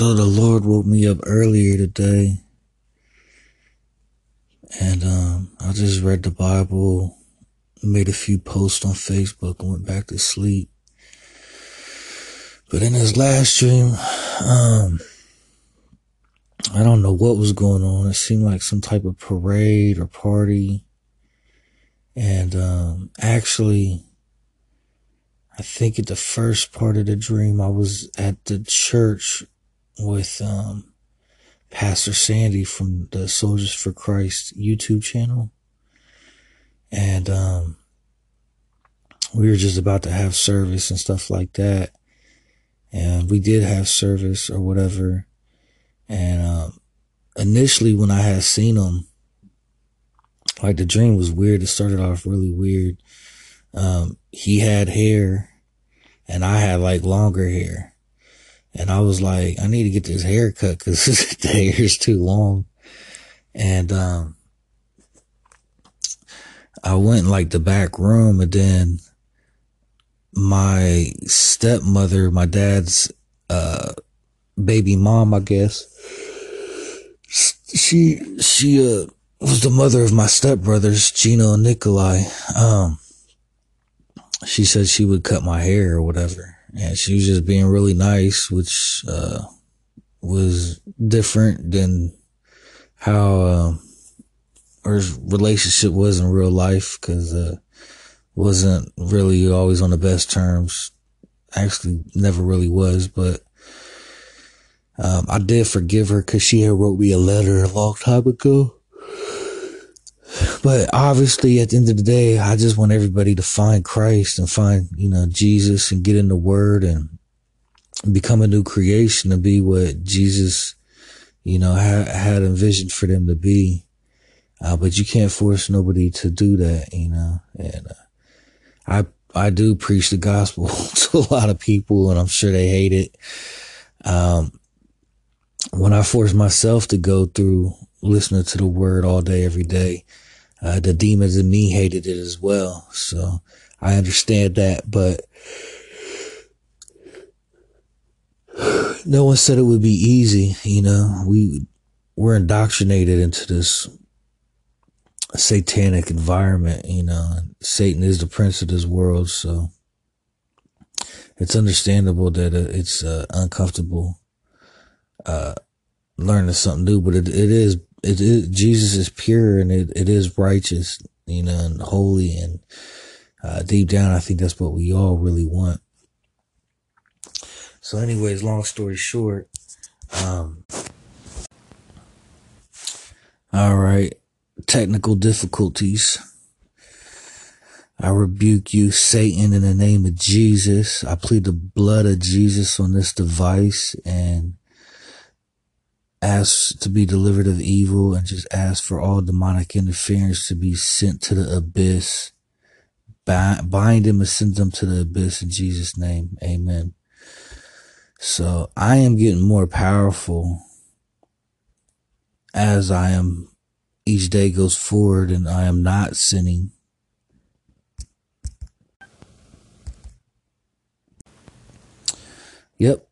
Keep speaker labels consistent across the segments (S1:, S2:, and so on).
S1: So the Lord woke me up earlier today and um, I just read the Bible, made a few posts on Facebook and went back to sleep. But in this last dream, um, I don't know what was going on. It seemed like some type of parade or party. And um, actually, I think at the first part of the dream, I was at the church with um, Pastor Sandy from the Soldiers for Christ YouTube channel. And um, we were just about to have service and stuff like that. And we did have service or whatever. And um, initially, when I had seen him, like the dream was weird. It started off really weird. Um, he had hair and I had like longer hair. And I was like, I need to get this hair cut because the hair is too long. And, um, I went in like the back room and then my stepmother, my dad's, uh, baby mom, I guess, she, she, uh, was the mother of my stepbrothers, Gino and Nikolai. Um, she said she would cut my hair or whatever and she was just being really nice, which uh, was different than how uh, her relationship was in real life because uh, wasn't really always on the best terms. Actually, never really was, but um, I did forgive her because she had wrote me a letter a long time ago. But obviously, at the end of the day, I just want everybody to find Christ and find, you know, Jesus and get in the Word and become a new creation and be what Jesus, you know, ha- had envisioned for them to be. Uh, but you can't force nobody to do that, you know. And uh, I I do preach the gospel to a lot of people, and I'm sure they hate it. Um, when I force myself to go through listening to the word all day, every day, uh, the demons in me hated it as well. So I understand that, but no one said it would be easy. You know, we, we're indoctrinated into this satanic environment, you know, Satan is the prince of this world. So it's understandable that uh, it's uh, uncomfortable, uh, learning something new, but it, it is it is Jesus is pure and it, it is righteous, you know, and holy and uh, deep down, I think that's what we all really want. So, anyways, long story short, um, all right, technical difficulties. I rebuke you, Satan, in the name of Jesus. I plead the blood of Jesus on this device and ask to be delivered of evil and just ask for all demonic interference to be sent to the abyss. Bind them and send them to the abyss in Jesus' name. Amen. So I am getting more powerful as I am each day goes forward and I am not sinning. Yep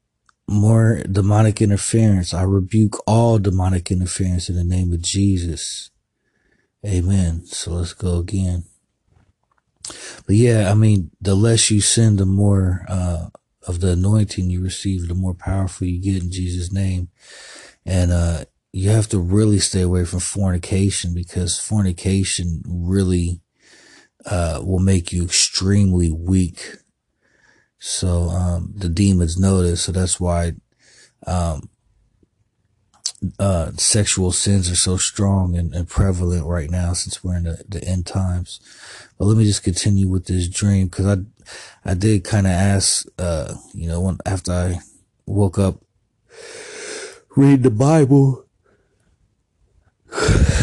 S1: more demonic interference. I rebuke all demonic interference in the name of Jesus. Amen. So let's go again. But yeah, I mean, the less you sin, the more uh, of the anointing you receive, the more powerful you get in Jesus' name. And uh, you have to really stay away from fornication because fornication really uh, will make you extremely weak so um, the demons know this, so that's why um, uh, sexual sins are so strong and, and, prevalent right now since we're in the, the, end times. But let me just continue with this dream because I I did kind of ask, uh, you know, when, after I woke up, read the Bible.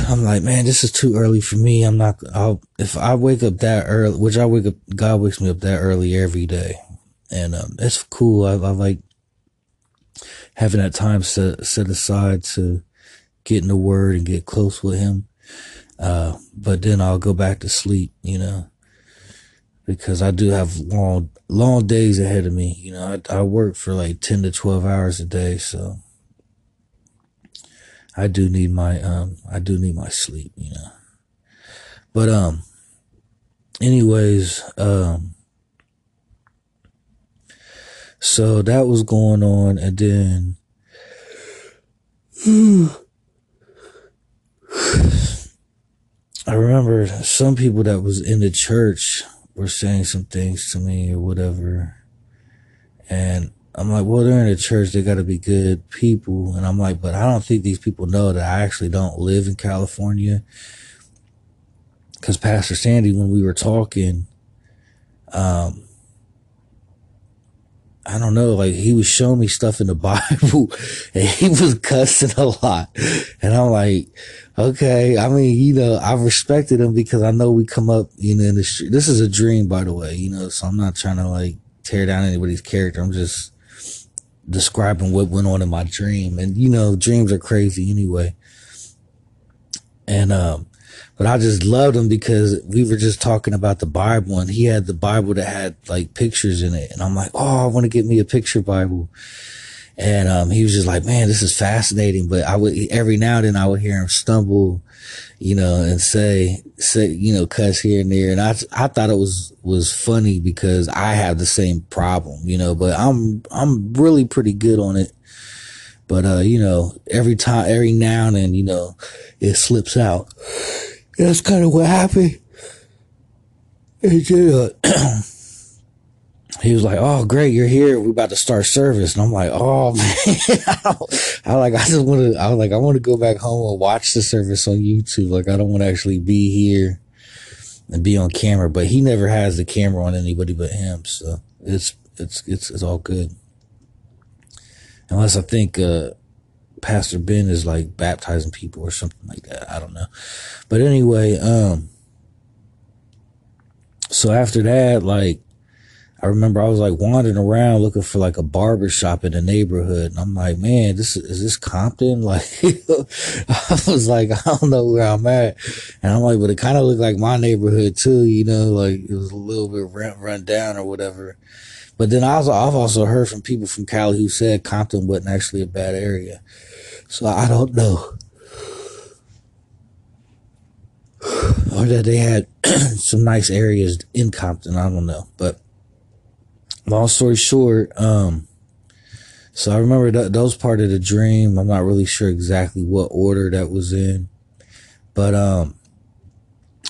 S1: I'm like, man, this is too early for me. I'm not, I'll, if I wake up that early, which I wake up, God wakes me up that early every day and um, it's cool. I, I, like having that time set set aside to get in the Word and get close with Him. Uh, but then I'll go back to sleep, you know, because I do have long long days ahead of me. You know, I, I work for like ten to twelve hours a day, so I do need my um I do need my sleep, you know. But um anyways, um so that was going on and then I remember some people that was in the church were saying some things to me or whatever. And I'm like, well, they're in the church. They got to be good people. And I'm like, but I don't think these people know that I actually don't live in California. Cause Pastor Sandy, when we were talking, um, I don't know, like he was showing me stuff in the Bible and he was cussing a lot. And I'm like, okay. I mean, you know, I respected him because I know we come up, you know, in the street. This is a dream, by the way, you know, so I'm not trying to like tear down anybody's character. I'm just describing what went on in my dream. And, you know, dreams are crazy anyway. And, um, but I just loved him because we were just talking about the Bible and he had the Bible that had like pictures in it. And I'm like, Oh, I want to get me a picture Bible. And, um, he was just like, man, this is fascinating. But I would, every now and then I would hear him stumble, you know, and say, say, you know, cuss here and there. And I, I thought it was, was funny because I have the same problem, you know, but I'm, I'm really pretty good on it. But, uh, you know, every time, every now and then, you know, it slips out. That's kind of what happened. And then, uh, he was like, "Oh, great, you're here. We're about to start service." And I'm like, "Oh man, I, like, I just want to. I was like, I want to go back home and watch the service on YouTube. Like, I don't want to actually be here and be on camera. But he never has the camera on anybody but him, so it's it's it's it's all good. Unless I think uh, Pastor Ben is like baptizing people or something like that. I don't know. But anyway, um, so after that, like, I remember I was like wandering around looking for like a barber shop in the neighborhood. And I'm like, man, this is this Compton? Like, I was like, I don't know where I'm at. And I'm like, but it kind of looked like my neighborhood too, you know, like it was a little bit run, run down or whatever. But then also, I've also heard from people from Cali who said Compton wasn't actually a bad area. So I don't know. or that they had some nice areas in Compton. I don't know. But long story short, um, so I remember that those part of the dream. I'm not really sure exactly what order that was in, but um,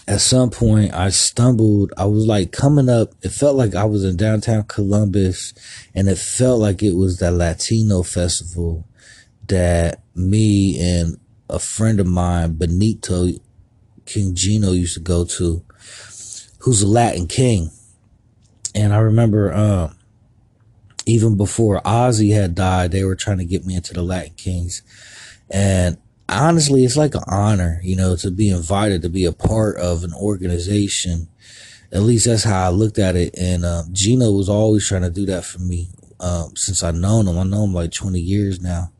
S1: at some point I stumbled. I was like coming up. It felt like I was in downtown Columbus, and it felt like it was that Latino festival that me and a friend of mine, Benito King Gino, used to go to, who's a Latin king. And I remember, um, even before Ozzy had died, they were trying to get me into the Latin Kings. And honestly, it's like an honor, you know, to be invited to be a part of an organization. At least that's how I looked at it. And um, Gino was always trying to do that for me um, since I've known him. I know him like 20 years now.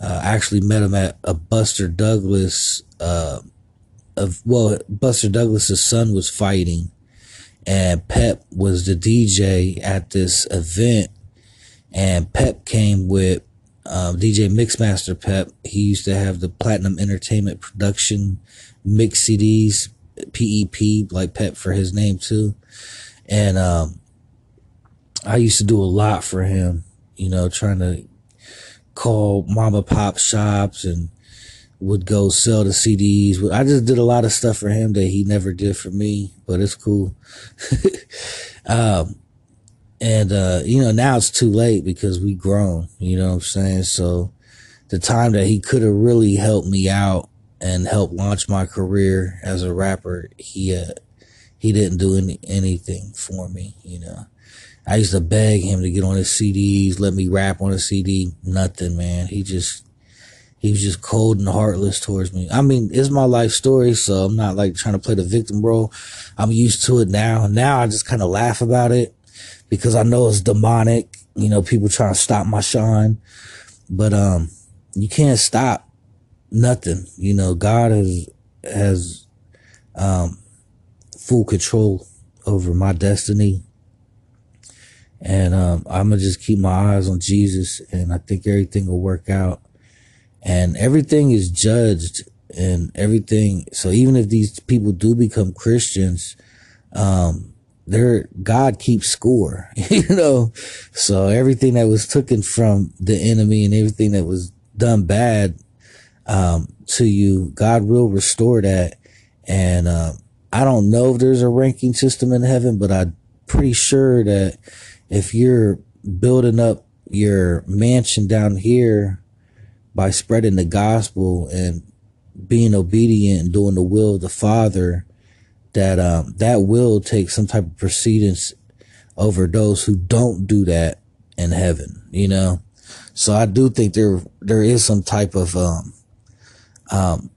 S1: Uh, I actually met him at a Buster Douglas. Uh, of well, Buster Douglas's son was fighting, and Pep was the DJ at this event, and Pep came with um, DJ Mixmaster Pep. He used to have the Platinum Entertainment Production mix CDs, PEP, like Pep for his name too. And um, I used to do a lot for him, you know, trying to call mama pop shops and would go sell the CDs. I just did a lot of stuff for him that he never did for me, but it's cool. um, and, uh, you know, now it's too late because we grown, you know what I'm saying? So the time that he could have really helped me out and helped launch my career as a rapper, he, uh, he didn't do any, anything for me, you know. I used to beg him to get on his CDs, let me rap on a CD. Nothing, man. He just, he was just cold and heartless towards me. I mean, it's my life story, so I'm not like trying to play the victim role. I'm used to it now. Now I just kind of laugh about it because I know it's demonic. You know, people trying to stop my shine, but, um, you can't stop nothing. You know, God has, has, um, full control over my destiny and um, I'm gonna just keep my eyes on Jesus, and I think everything will work out. and everything is judged and everything. So even if these people do become Christians, um, their God keeps score, you know. So everything that was taken from the enemy and everything that was done bad um, to you, God will restore that. And uh, I don't know if there's a ranking system in heaven, but I'm pretty sure that if you're building up your mansion down here by spreading the gospel and being obedient and doing the will of the Father, that um, that will take some type of precedence over those who don't do that in heaven. You know, so I do think there there is some type of um, um,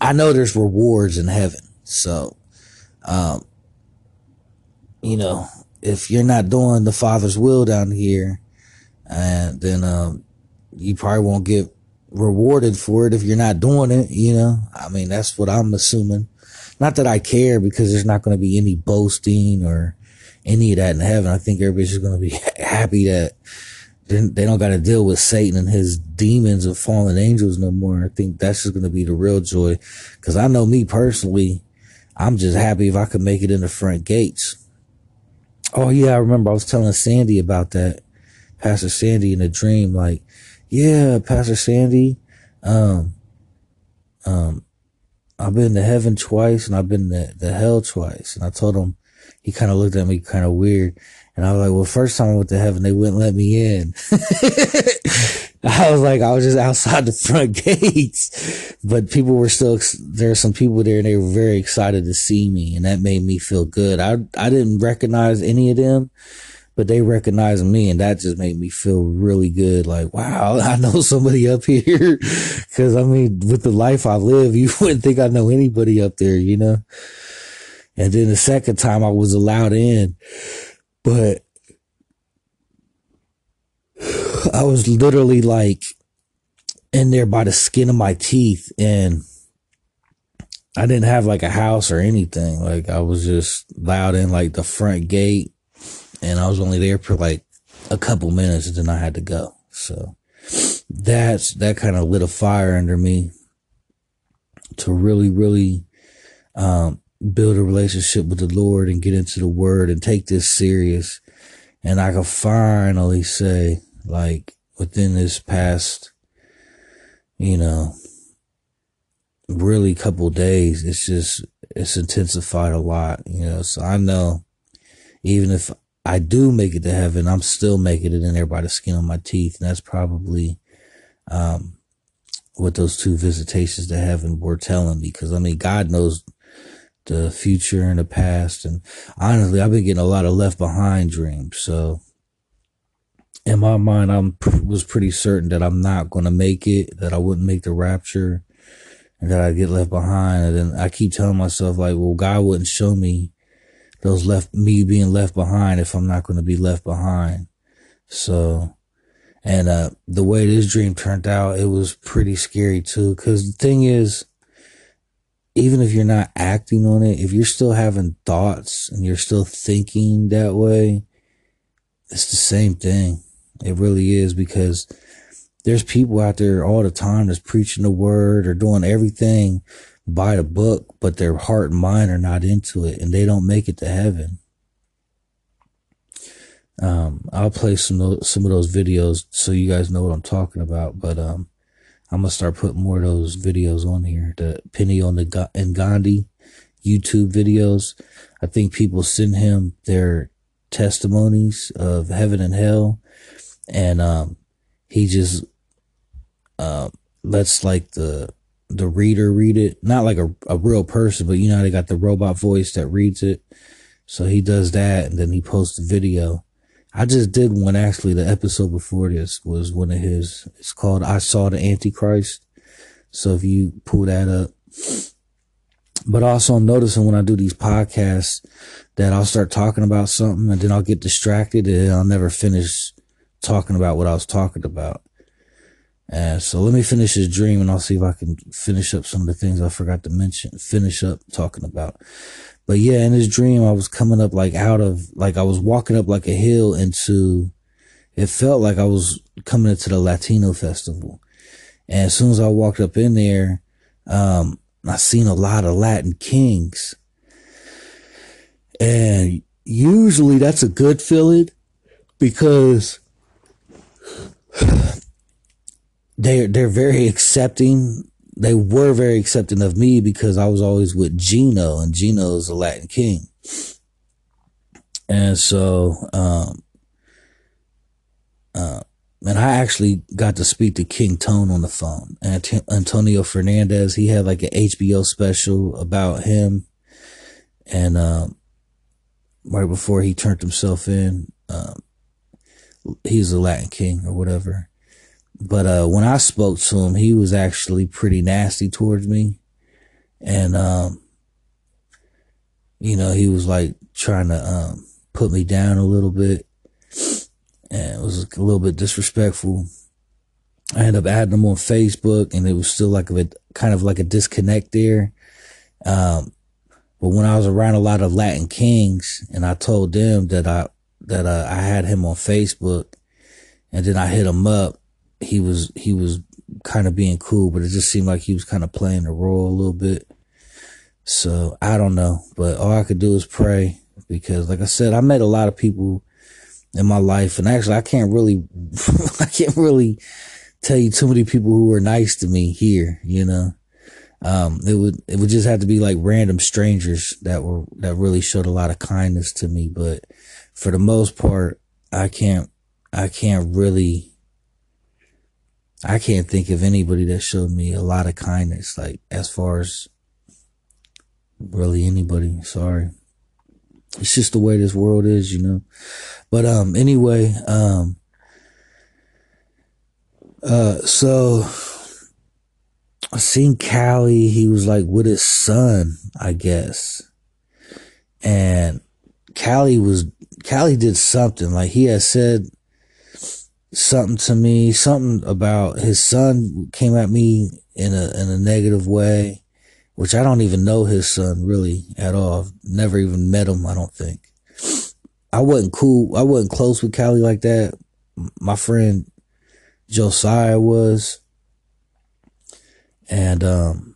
S1: I know there's rewards in heaven. So, um, you know, if you're not doing the Father's will down here, and then um, you probably won't get rewarded for it if you're not doing it. You know, I mean, that's what I'm assuming. Not that I care because there's not going to be any boasting or any of that in heaven. I think everybody's just going to be happy that they don't got to deal with Satan and his demons of fallen angels no more. I think that's just going to be the real joy. Cause I know me personally, I'm just happy if I could make it in the front gates. Oh yeah, I remember I was telling Sandy about that. Pastor Sandy in a dream, like, yeah, Pastor Sandy, um, um, I've been to heaven twice and I've been to, the hell twice. And I told him, he kind of looked at me kind of weird. And I was like, well, first time I went to heaven, they wouldn't let me in. I was like, I was just outside the front gates, but people were still, there are some people there and they were very excited to see me. And that made me feel good. I, I didn't recognize any of them, but they recognized me and that just made me feel really good. Like, wow, I know somebody up here. Cause I mean, with the life I live, you wouldn't think I know anybody up there, you know? And then the second time I was allowed in, but I was literally like in there by the skin of my teeth and I didn't have like a house or anything. Like I was just loud in like the front gate and I was only there for like a couple minutes and then I had to go. So that's, that kind of lit a fire under me to really, really, um, build a relationship with the Lord and get into the word and take this serious. And I can finally say, like, within this past, you know, really couple days, it's just, it's intensified a lot, you know. So I know even if I do make it to heaven, I'm still making it in there by the skin of my teeth. And that's probably, um, what those two visitations to heaven were telling me. Cause I mean, God knows the future and the past. And honestly, I've been getting a lot of left behind dreams. So in my mind, I'm was pretty certain that I'm not going to make it, that I wouldn't make the rapture and that I'd get left behind. And then I keep telling myself like, well, God wouldn't show me those left, me being left behind if I'm not going to be left behind. So, and, uh, the way this dream turned out, it was pretty scary too. Cause the thing is, even if you're not acting on it, if you're still having thoughts and you're still thinking that way, it's the same thing. It really is because there's people out there all the time that's preaching the word or doing everything by the book, but their heart and mind are not into it and they don't make it to heaven. Um, I'll play some, some of those videos so you guys know what I'm talking about, but, um, I'm gonna start putting more of those videos on here. The Peniel and Gandhi YouTube videos. I think people send him their testimonies of heaven and hell, and um, he just uh, lets like the the reader read it, not like a, a real person, but you know they got the robot voice that reads it. So he does that, and then he posts the video. I just did one actually. The episode before this was one of his. It's called "I Saw the Antichrist." So if you pull that up, but also I'm noticing when I do these podcasts that I'll start talking about something and then I'll get distracted and I'll never finish talking about what I was talking about. And so let me finish this dream and I'll see if I can finish up some of the things I forgot to mention, finish up talking about. But yeah, in this dream, I was coming up like out of, like I was walking up like a hill into, it felt like I was coming into the Latino festival. And as soon as I walked up in there, um, I seen a lot of Latin kings. And usually that's a good feeling because they're they're very accepting. They were very accepting of me because I was always with Gino, and Gino is a Latin king. And so, um, uh, and I actually got to speak to King Tone on the phone. Antonio Fernandez, he had like an HBO special about him. And um, right before he turned himself in, um, he's a Latin king or whatever. But uh, when I spoke to him, he was actually pretty nasty towards me. And, um, you know, he was like trying to um, put me down a little bit and it was a little bit disrespectful. I ended up adding him on Facebook and it was still like a kind of like a disconnect there. Um, but when I was around a lot of Latin kings and I told them that I, that uh, I had him on Facebook and then I hit him up, he was, he was kind of being cool, but it just seemed like he was kind of playing the role a little bit. So I don't know, but all I could do is pray because like I said, I met a lot of people in my life. And actually, I can't really, I can't really tell you too many people who were nice to me here, you know. Um, it would, it would just have to be like random strangers that were, that really showed a lot of kindness to me. But for the most part, I can't, I can't really, I can't think of anybody that showed me a lot of kindness, like as far as really anybody. Sorry it's just the way this world is, you know. But um anyway, um uh so I seen Callie, he was like with his son, I guess. And Callie was Callie did something, like he had said something to me, something about his son came at me in a in a negative way which I don't even know his son really at all. Never even met him, I don't think. I wasn't cool. I wasn't close with Callie like that. My friend Josiah was. And, um,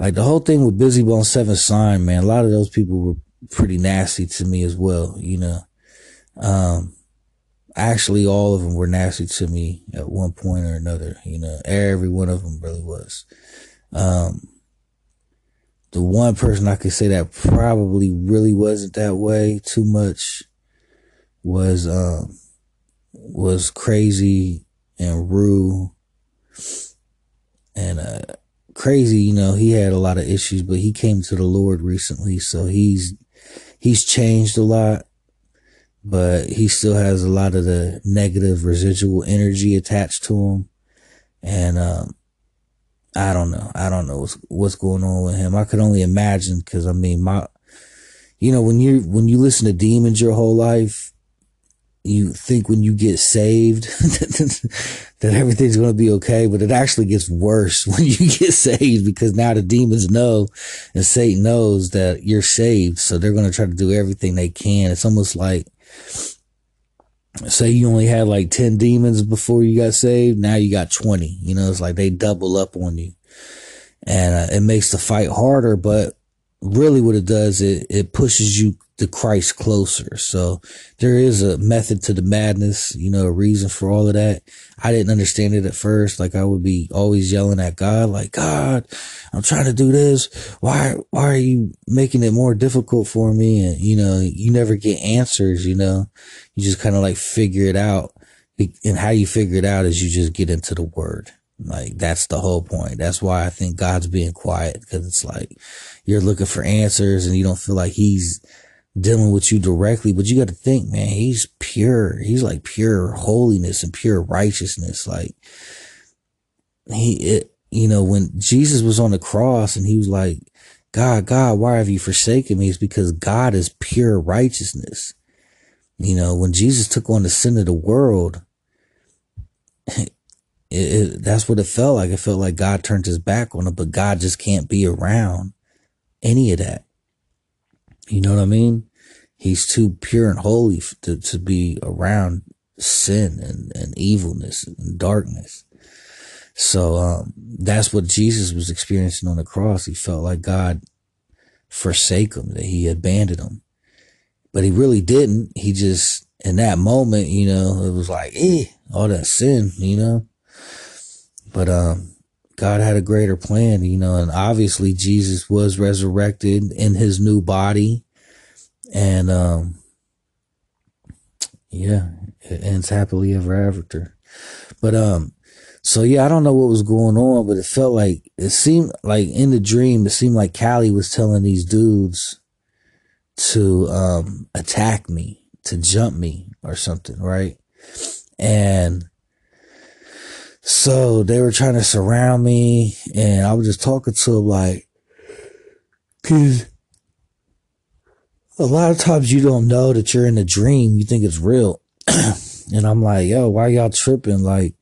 S1: like the whole thing with Bizzy Bone Seven Sign, man, a lot of those people were pretty nasty to me as well, you know. Um, actually all of them were nasty to me at one point or another, you know, every one of them really was. Um, the one person I could say that probably really wasn't that way too much was um was crazy and Rue and uh crazy you know he had a lot of issues but he came to the lord recently so he's he's changed a lot but he still has a lot of the negative residual energy attached to him and um I don't know. I don't know what's, what's going on with him. I could only imagine because I mean, my, you know, when you, when you listen to demons your whole life, you think when you get saved that everything's going to be okay, but it actually gets worse when you get saved because now the demons know and Satan knows that you're saved. So they're going to try to do everything they can. It's almost like say you only had like 10 demons before you got saved. Now you got 20, you know, it's like they double up on you and uh, it makes the fight harder, but really what it does, it, it pushes you to Christ closer. So there is a method to the madness, you know, a reason for all of that. I didn't understand it at first. Like I would be always yelling at God, like, God, I'm trying to do this. Why, why are you making it more difficult for me? And, you know, you never get answers, you know, you just kind of like figure it out. And how you figure it out is you just get into the word. Like that's the whole point. That's why I think God's being quiet because it's like you're looking for answers and you don't feel like he's dealing with you directly, but you got to think, man, he's pure. He's like pure holiness and pure righteousness. Like he, it, you know, when Jesus was on the cross and he was like, God, God, why have you forsaken me? It's because God is pure righteousness. You know, when Jesus took on the sin of the world, it, it, that's what it felt like. It felt like God turned his back on him, but God just can't be around any of that. You know what I mean? He's too pure and holy to, to be around sin and, and evilness and darkness. So, um, that's what Jesus was experiencing on the cross. He felt like God forsake him, that he abandoned him, but he really didn't. He just, in that moment, you know, it was like, eh, all that sin, you know, but, um, God had a greater plan, you know, and obviously Jesus was resurrected in his new body. And, um, yeah, it ends happily ever after. But, um, so yeah, I don't know what was going on, but it felt like, it seemed like in the dream, it seemed like Callie was telling these dudes to, um, attack me, to jump me or something, right? And, so they were trying to surround me and I was just talking to them like, cause a lot of times you don't know that you're in a dream. You think it's real. and I'm like, yo, why y'all tripping? Like,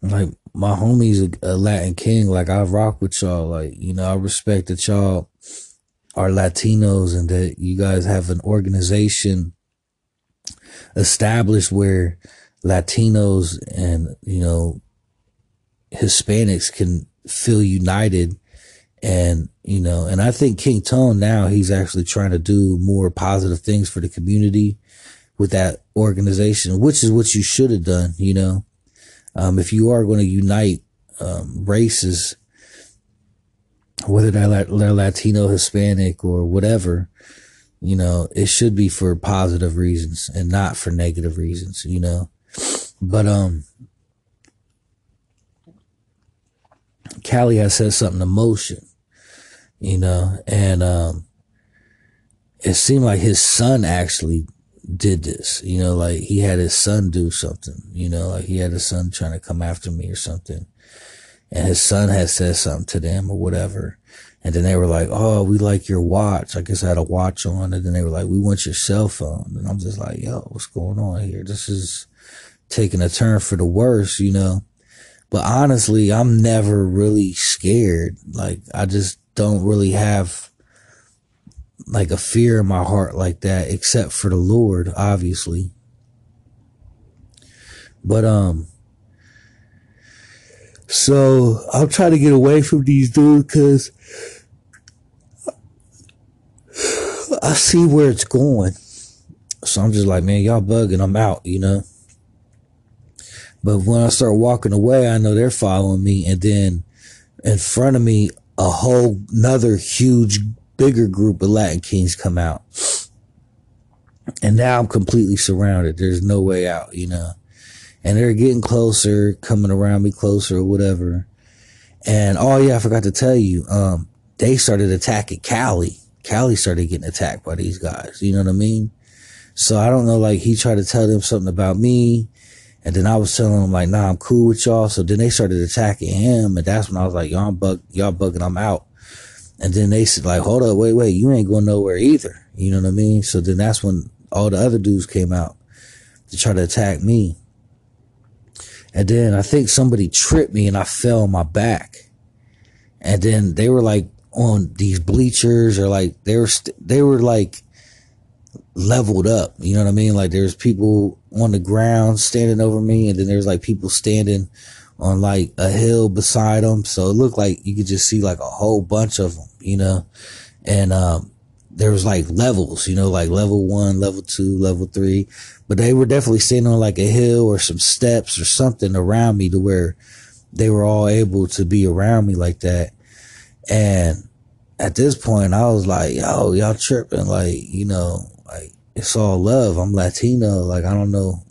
S1: like my homie's a, a Latin king. Like I rock with y'all. Like, you know, I respect that y'all are Latinos and that you guys have an organization established where Latinos and, you know, Hispanics can feel united. And, you know, and I think King Tone now he's actually trying to do more positive things for the community with that organization, which is what you should have done, you know. Um, if you are going to unite, um, races, whether they're, Latino, Hispanic, or whatever, you know, it should be for positive reasons and not for negative reasons, you know. But um Callie has said something to motion, you know, and um it seemed like his son actually did this, you know, like he had his son do something, you know, like he had his son trying to come after me or something. And his son had said something to them or whatever. And then they were like, Oh, we like your watch. I guess I had a watch on. And then they were like, We want your cell phone. And I'm just like, Yo, what's going on here? This is, taking a turn for the worse, you know. But honestly, I'm never really scared. Like, I just don't really have like a fear in my heart like that, except for the Lord, obviously. But, um, so I'll try to get away from these dudes because I see where it's going. So I'm just like, man, y'all bugging. I'm out, you know? But when I start walking away, I know they're following me. And then in front of me, a whole another huge, bigger group of Latin Kings come out. And now I'm completely surrounded. There's no way out, you know. And they're getting closer, coming around me closer or whatever. And oh yeah, I forgot to tell you, um, they started attacking Callie. Callie started getting attacked by these guys. You know what I mean? So I don't know, like he tried to tell them something about me. And then I was telling them like, nah, I'm cool with y'all. So then they started attacking him. And that's when I was like, y'all bug, y'all bugging, I'm out. And then they said like, hold up, wait, wait, you ain't going nowhere either. You know what I mean? So then that's when all the other dudes came out to try to attack me. And then I think somebody tripped me and I fell on my back. And then they were like on these bleachers or like they were, st- they were like leveled up. You know what I mean? Like there's people on the ground standing over me, and then there's like people standing on like a hill beside them. So it looked like you could just see like a whole bunch of them, you know, and, um, there was like levels, you know, like level one, level two, level three, but they were definitely standing on like a hill or some steps or something around me to where they were all able to be around me like that. And at this point, I was like, yo, y'all tripping. Like, you know, it's all love. I'm Latino. Like, I don't know,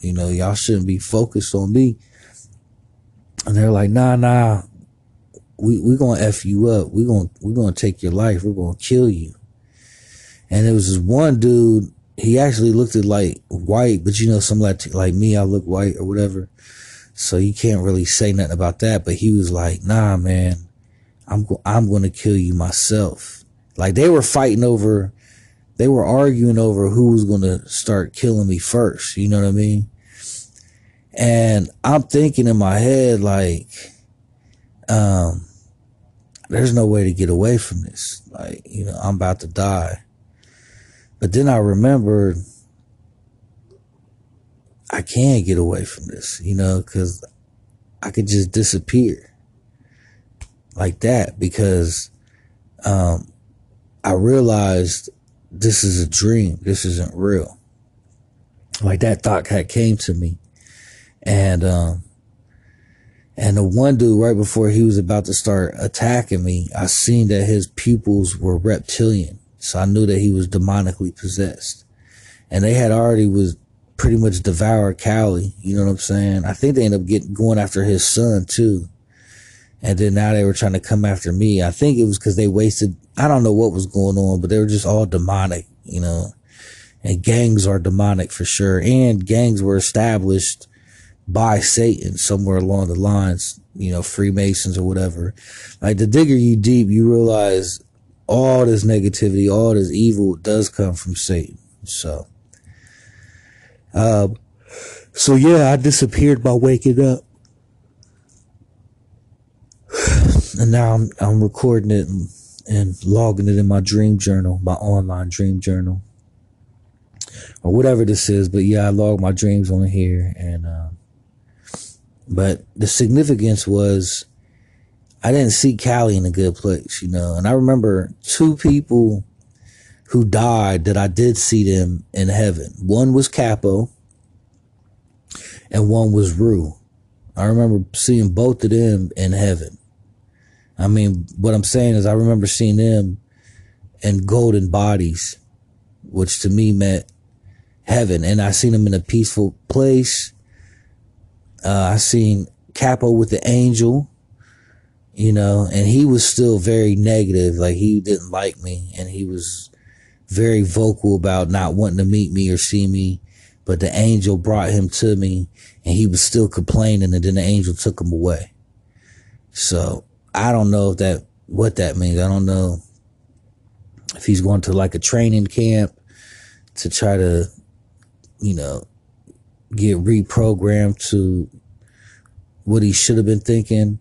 S1: you know, y'all shouldn't be focused on me. And they're like, nah, nah, we, we gonna F you up. We gonna, we gonna take your life. We're gonna kill you. And there was this one dude, he actually looked at like white, but you know, some like, like me, I look white or whatever. So you can't really say nothing about that. But he was like, nah, man, I'm, I'm to kill you myself. Like they were fighting over they were arguing over who was going to start killing me first. You know what I mean? And I'm thinking in my head, like, um, there's no way to get away from this. Like, you know, I'm about to die. But then I remembered I can't get away from this, you know, cause I could just disappear like that because um, I realized this is a dream. This isn't real. Like that thought had came to me. And, um, and the one dude right before he was about to start attacking me, I seen that his pupils were reptilian. So I knew that he was demonically possessed. And they had already was pretty much devoured Callie. You know what I'm saying? I think they ended up getting going after his son too. And then now they were trying to come after me. I think it was because they wasted, I don't know what was going on, but they were just all demonic, you know. And gangs are demonic for sure. And gangs were established by Satan somewhere along the lines, you know, Freemasons or whatever. Like the digger you deep, you realize all this negativity, all this evil does come from Satan. So, um, so yeah, I disappeared by waking up. And now I'm, I'm recording it and logging it in my dream journal, my online dream journal or whatever this is. But yeah, I log my dreams on here and, um, but the significance was I didn't see Callie in a good place, you know. And I remember two people who died that I did see them in heaven. One was Capo and one was Rue. I remember seeing both of them in heaven. I mean, what I'm saying is I remember seeing them in golden bodies, which to me meant heaven. And I seen them in a peaceful place. Uh, I seen Capo with the angel you know, and he was still very negative. Like he didn't like me and he was very vocal about not wanting to meet me or see me. But the angel brought him to me and he was still complaining and then the angel took him away. So I don't know if that, what that means. I don't know if he's going to like a training camp to try to, you know, get reprogrammed to what he should have been thinking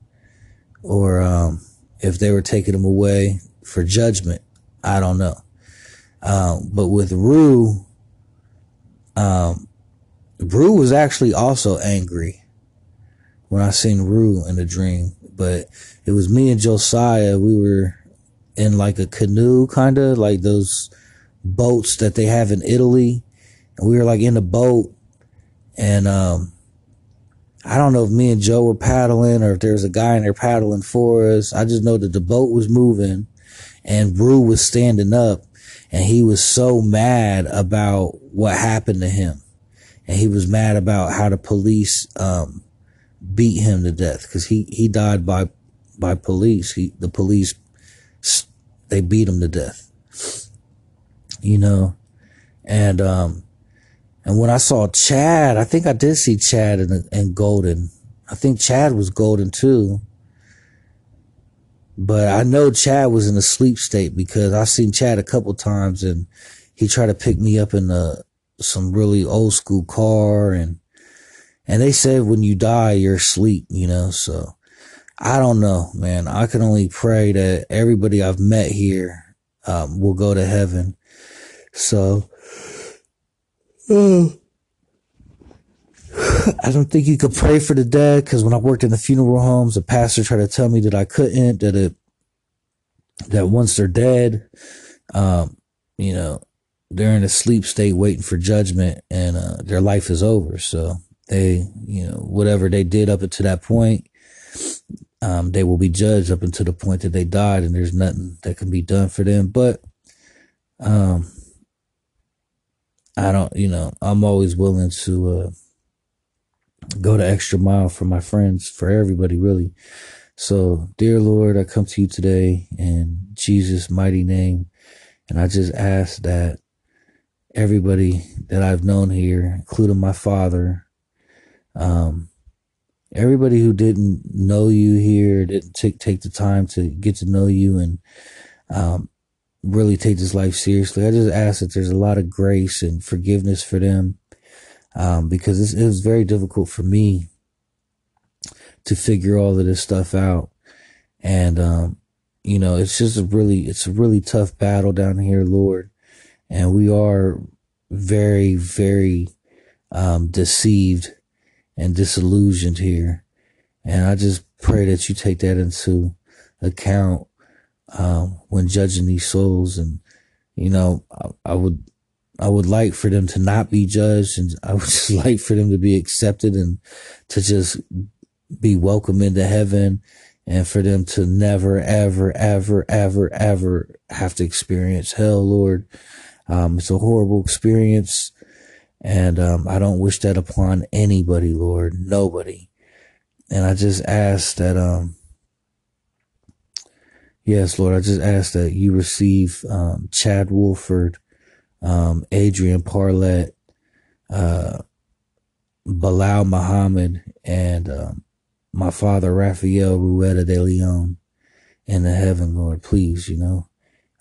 S1: or um, if they were taking him away for judgment. I don't know. Um, but with Rue, um, Rue was actually also angry when I seen Rue in the dream. But it was me and Josiah. We were in like a canoe, kind of like those boats that they have in Italy. And we were like in a boat, and um, I don't know if me and Joe were paddling or if there was a guy in there paddling for us. I just know that the boat was moving and Rue was standing up and he was so mad about what happened to him. And he was mad about how the police, um, beat him to death because he, he died by, by police. He, the police, they beat him to death, you know, and, um, and when I saw Chad, I think I did see Chad and, and Golden. I think Chad was Golden too. But I know Chad was in a sleep state because I've seen Chad a couple times and he tried to pick me up in a, some really old school car and, and they said when you die, you're asleep, you know, so I don't know, man. I can only pray that everybody I've met here, um, will go to heaven. So, I don't think you could pray for the dead because when I worked in the funeral homes, the pastor tried to tell me that I couldn't, that it, that once they're dead, um, you know, they're in a sleep state waiting for judgment and, uh, their life is over. So they, you know, whatever they did up until that point, um, they will be judged up until the point that they died and there's nothing that can be done for them. But, um, I don't, you know, I'm always willing to uh, go the extra mile for my friends, for everybody, really. So, dear Lord, I come to you today in Jesus' mighty name, and I just ask that everybody that I've known here, including my father, um, everybody who didn't know you here, didn't take take the time to get to know you, and um, really take this life seriously. I just ask that there's a lot of grace and forgiveness for them. Um, because it was very difficult for me to figure all of this stuff out. And, um, you know, it's just a really, it's a really tough battle down here, Lord. And we are very, very, um, deceived and disillusioned here. And I just pray that you take that into account um, when judging these souls. And you know, I, I, would I would like for them to not be judged, and I would just like for them to be accepted and to just be welcome into heaven. And for them to never, ever, ever, ever, ever have to experience hell, Lord. Um, it's a horrible experience. And um, I don't wish that upon anybody, Lord. Nobody. And I just ask that, um, yes, Lord, I just ask that you receive um, Chad Wolford, um, Adrian Parlett, uh, Bilal Muhammad, and um, my father, Raphael Rueda de Leon, in the heaven, Lord, please, you know.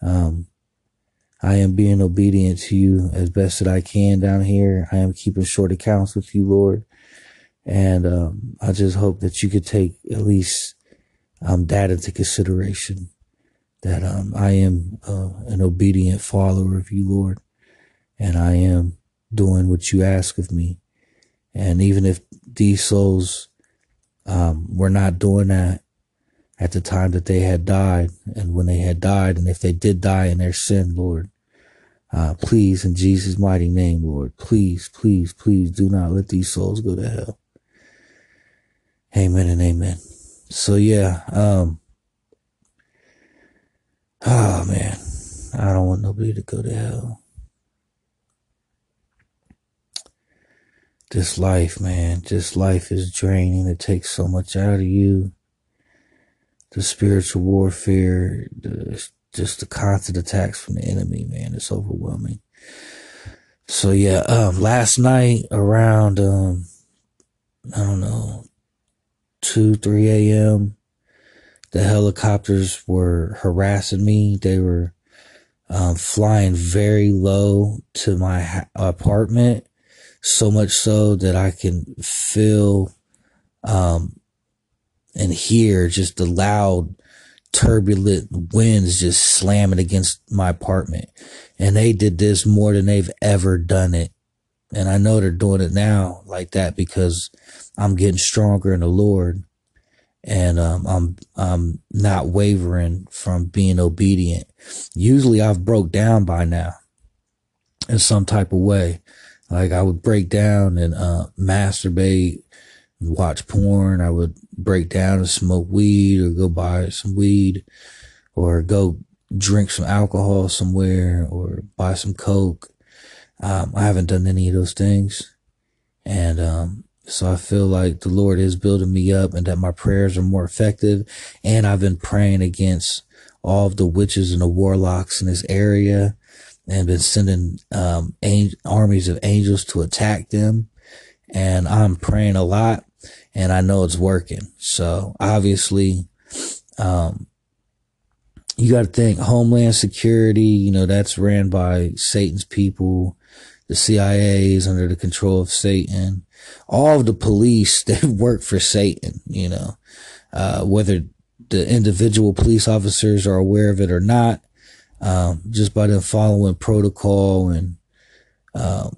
S1: Um, I am being obedient to you as best that I can down here. I am keeping short accounts with you, Lord. And um, I just hope that you could take at least um, that into consideration. That um, I am uh, an obedient follower of you, Lord, and I am doing what you ask of me. And even if these souls um, were not doing that at the time that they had died, and when they had died, and if they did die in their sin, Lord, uh, please, in Jesus' mighty name, Lord, please, please, please do not let these souls go to hell. Amen and amen. So yeah, um, oh man, I don't want nobody to go to hell. This life, man, this life is draining. It takes so much out of you. The spiritual warfare, the, just the constant attacks from the enemy, man, it's overwhelming. So yeah, um, last night around, um, I don't know, 2, 3 a.m. The helicopters were harassing me. They were um, flying very low to my ha- apartment, so much so that I can feel um, and hear just the loud, turbulent winds just slamming against my apartment. And they did this more than they've ever done it. And I know they're doing it now like that because I'm getting stronger in the Lord and um, I'm I'm not wavering from being obedient. Usually I've broke down by now in some type of way. Like I would break down and uh, masturbate, watch porn. I would break down and smoke weed or go buy some weed or go drink some alcohol somewhere or buy some coke. Um, I haven't done any of those things. And, um, so I feel like the Lord is building me up and that my prayers are more effective. And I've been praying against all of the witches and the warlocks in this area and been sending, um, armies of angels to attack them. And I'm praying a lot and I know it's working. So obviously, um, you got to think Homeland Security, you know, that's ran by Satan's people. The CIA is under the control of Satan. All of the police, they work for Satan, you know, uh, whether the individual police officers are aware of it or not, um, just by them following protocol and, uh,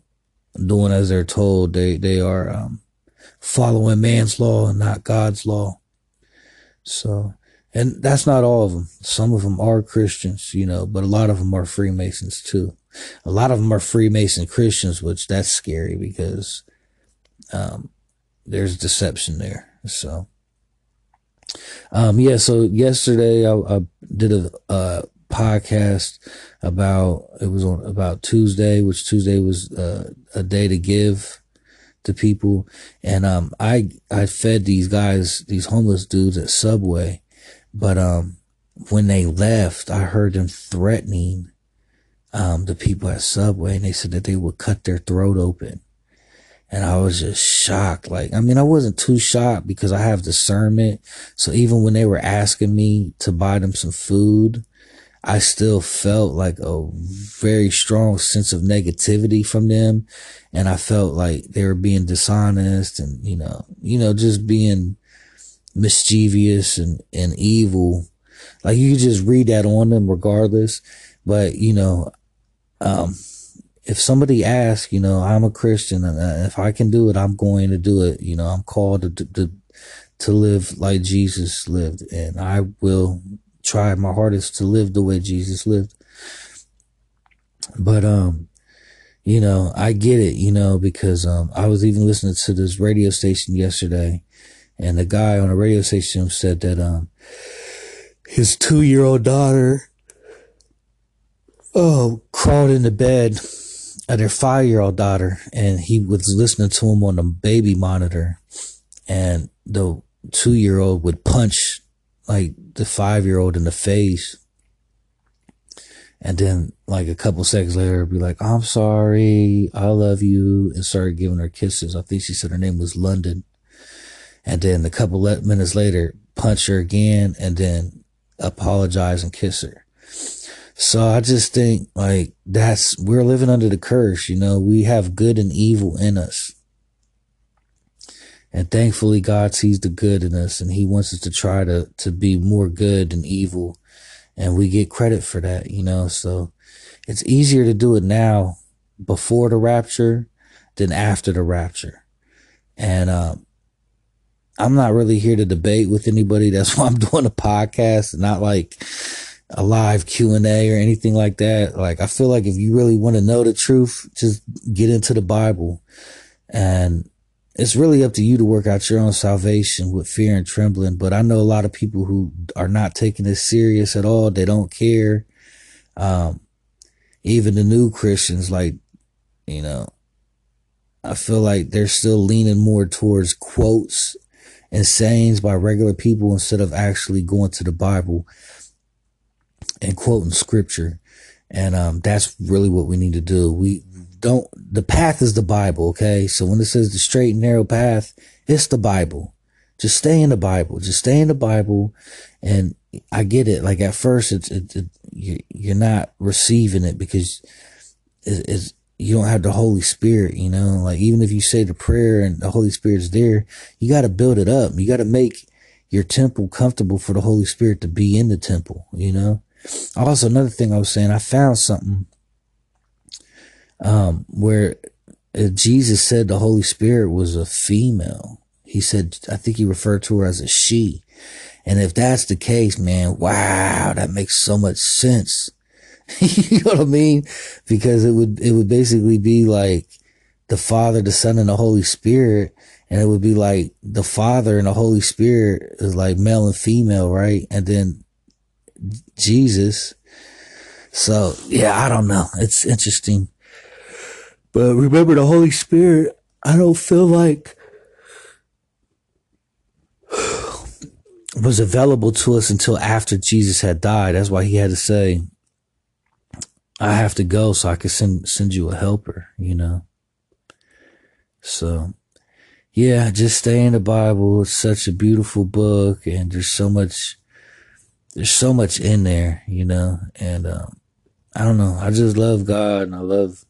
S1: doing as they're told, they, they are, um, following man's law and not God's law. So, and that's not all of them. Some of them are Christians, you know, but a lot of them are Freemasons too a lot of them are Freemason Christians, which that's scary because um, there's deception there. So, um, yeah. So yesterday I, I did a, podcast about it was on about Tuesday, which Tuesday was uh, a day to give to people, and um, I I fed these guys, these homeless dudes at Subway, but um, when they left, I heard them threatening um, the people at Subway and they said that they would cut their throat open. And I was just shocked. Like, I mean, I wasn't too shocked because I have discernment. So even when they were asking me to buy them some food, I still felt like a very strong sense of negativity from them. And I felt like they were being dishonest and, you know, you know, just being mischievous and, and evil. Like you could just read that on them regardless. But, you know, um, if somebody asks, you know, I'm a Christian and uh, if I can do it, I'm going to do it. You know, I'm called to, to, to live like Jesus lived, and I will try my hardest to live the way Jesus lived. But um, you know, I get it, you know, because um, I was even listening to this radio station yesterday, and the guy on the radio station said that um, his two year old daughter oh crawled into bed of their five year old daughter, and he was listening to him on the baby monitor, and the two year old would punch like the five year old in the face. And then like a couple seconds later, be like, I'm sorry. I love you. And started giving her kisses. I think she said her name was London. And then a couple minutes later, punch her again and then apologize and kiss her. So I just think like that's, we're living under the curse. You know, we have good and evil in us. And thankfully God sees the good in us and he wants us to try to, to be more good than evil. And we get credit for that, you know, so it's easier to do it now before the rapture than after the rapture. And, um, I'm not really here to debate with anybody. That's why I'm doing a podcast, not like a live Q and A or anything like that. Like, I feel like if you really want to know the truth, just get into the Bible and it's really up to you to work out your own salvation with fear and trembling. But I know a lot of people who are not taking this serious at all. They don't care. Um, even the new Christians, like, you know, I feel like they're still leaning more towards quotes and sayings by regular people instead of actually going to the Bible and quoting scripture. And, um, that's really what we need to do. We, don't, the path is the Bible, okay? So when it says the straight and narrow path, it's the Bible. Just stay in the Bible. Just stay in the Bible. And I get it. Like at first, it's, it, it, you're not receiving it because it's, you don't have the Holy Spirit, you know, like even if you say the prayer and the Holy Spirit's there, you got to build it up. You got to make your temple comfortable for the Holy Spirit to be in the temple, you know? Also, another thing I was saying, I found something um, where uh, Jesus said the Holy Spirit was a female. He said, I think he referred to her as a she. And if that's the case, man, wow, that makes so much sense. you know what I mean? Because it would, it would basically be like the Father, the Son, and the Holy Spirit. And it would be like the Father and the Holy Spirit is like male and female, right? And then Jesus. So yeah, I don't know. It's interesting. But remember the Holy Spirit, I don't feel like was available to us until after Jesus had died. That's why he had to say, I have to go so I can send, send you a helper, you know? So yeah, just stay in the Bible. It's such a beautiful book and there's so much, there's so much in there, you know? And, um, I don't know. I just love God and I love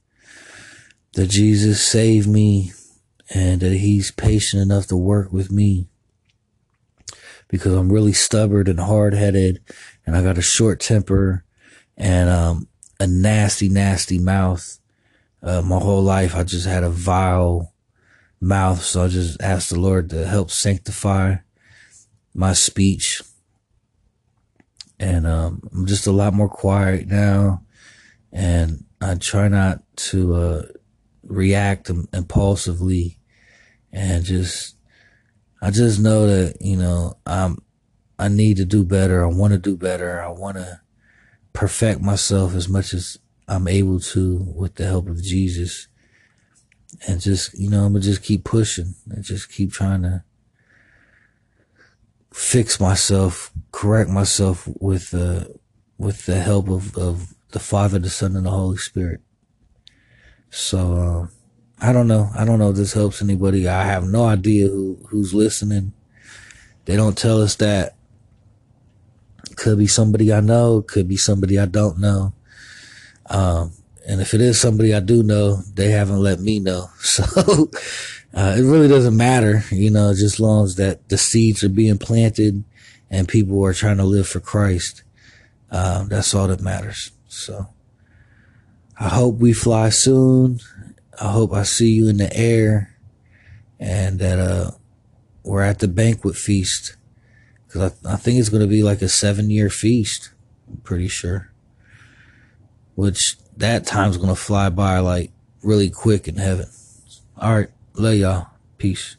S1: that Jesus saved me and that he's patient enough to work with me because I'm really stubborn and hard headed and I got a short temper and, um, a nasty, nasty mouth. Uh, my whole life, I just had a vile mouth. So I just asked the Lord to help sanctify my speech. And, um, I'm just a lot more quiet now. And I try not to, uh, react impulsively and just, I just know that, you know, I'm, I need to do better. I want to do better. I want to perfect myself as much as I'm able to with the help of Jesus. And just, you know, I'm to just keep pushing and just keep trying to fix myself, correct myself with, uh, with the help of, of the Father, the Son, and the Holy Spirit. So, uh, I don't know. I don't know if this helps anybody. I have no idea who, who's listening. They don't tell us that. Could be somebody I know. Could be somebody I don't know. Um, and if it is somebody I do know, they haven't let me know. So, uh, it really doesn't matter, you know, just long as that the seeds are being planted and people are trying to live for Christ. Um, that's all that matters. So. I hope we fly soon. I hope I see you in the air and that, uh, we're at the banquet feast because I, I think it's going to be like a seven year feast. I'm pretty sure. Which that time's going to fly by like really quick in heaven. All right. Love y'all. Peace.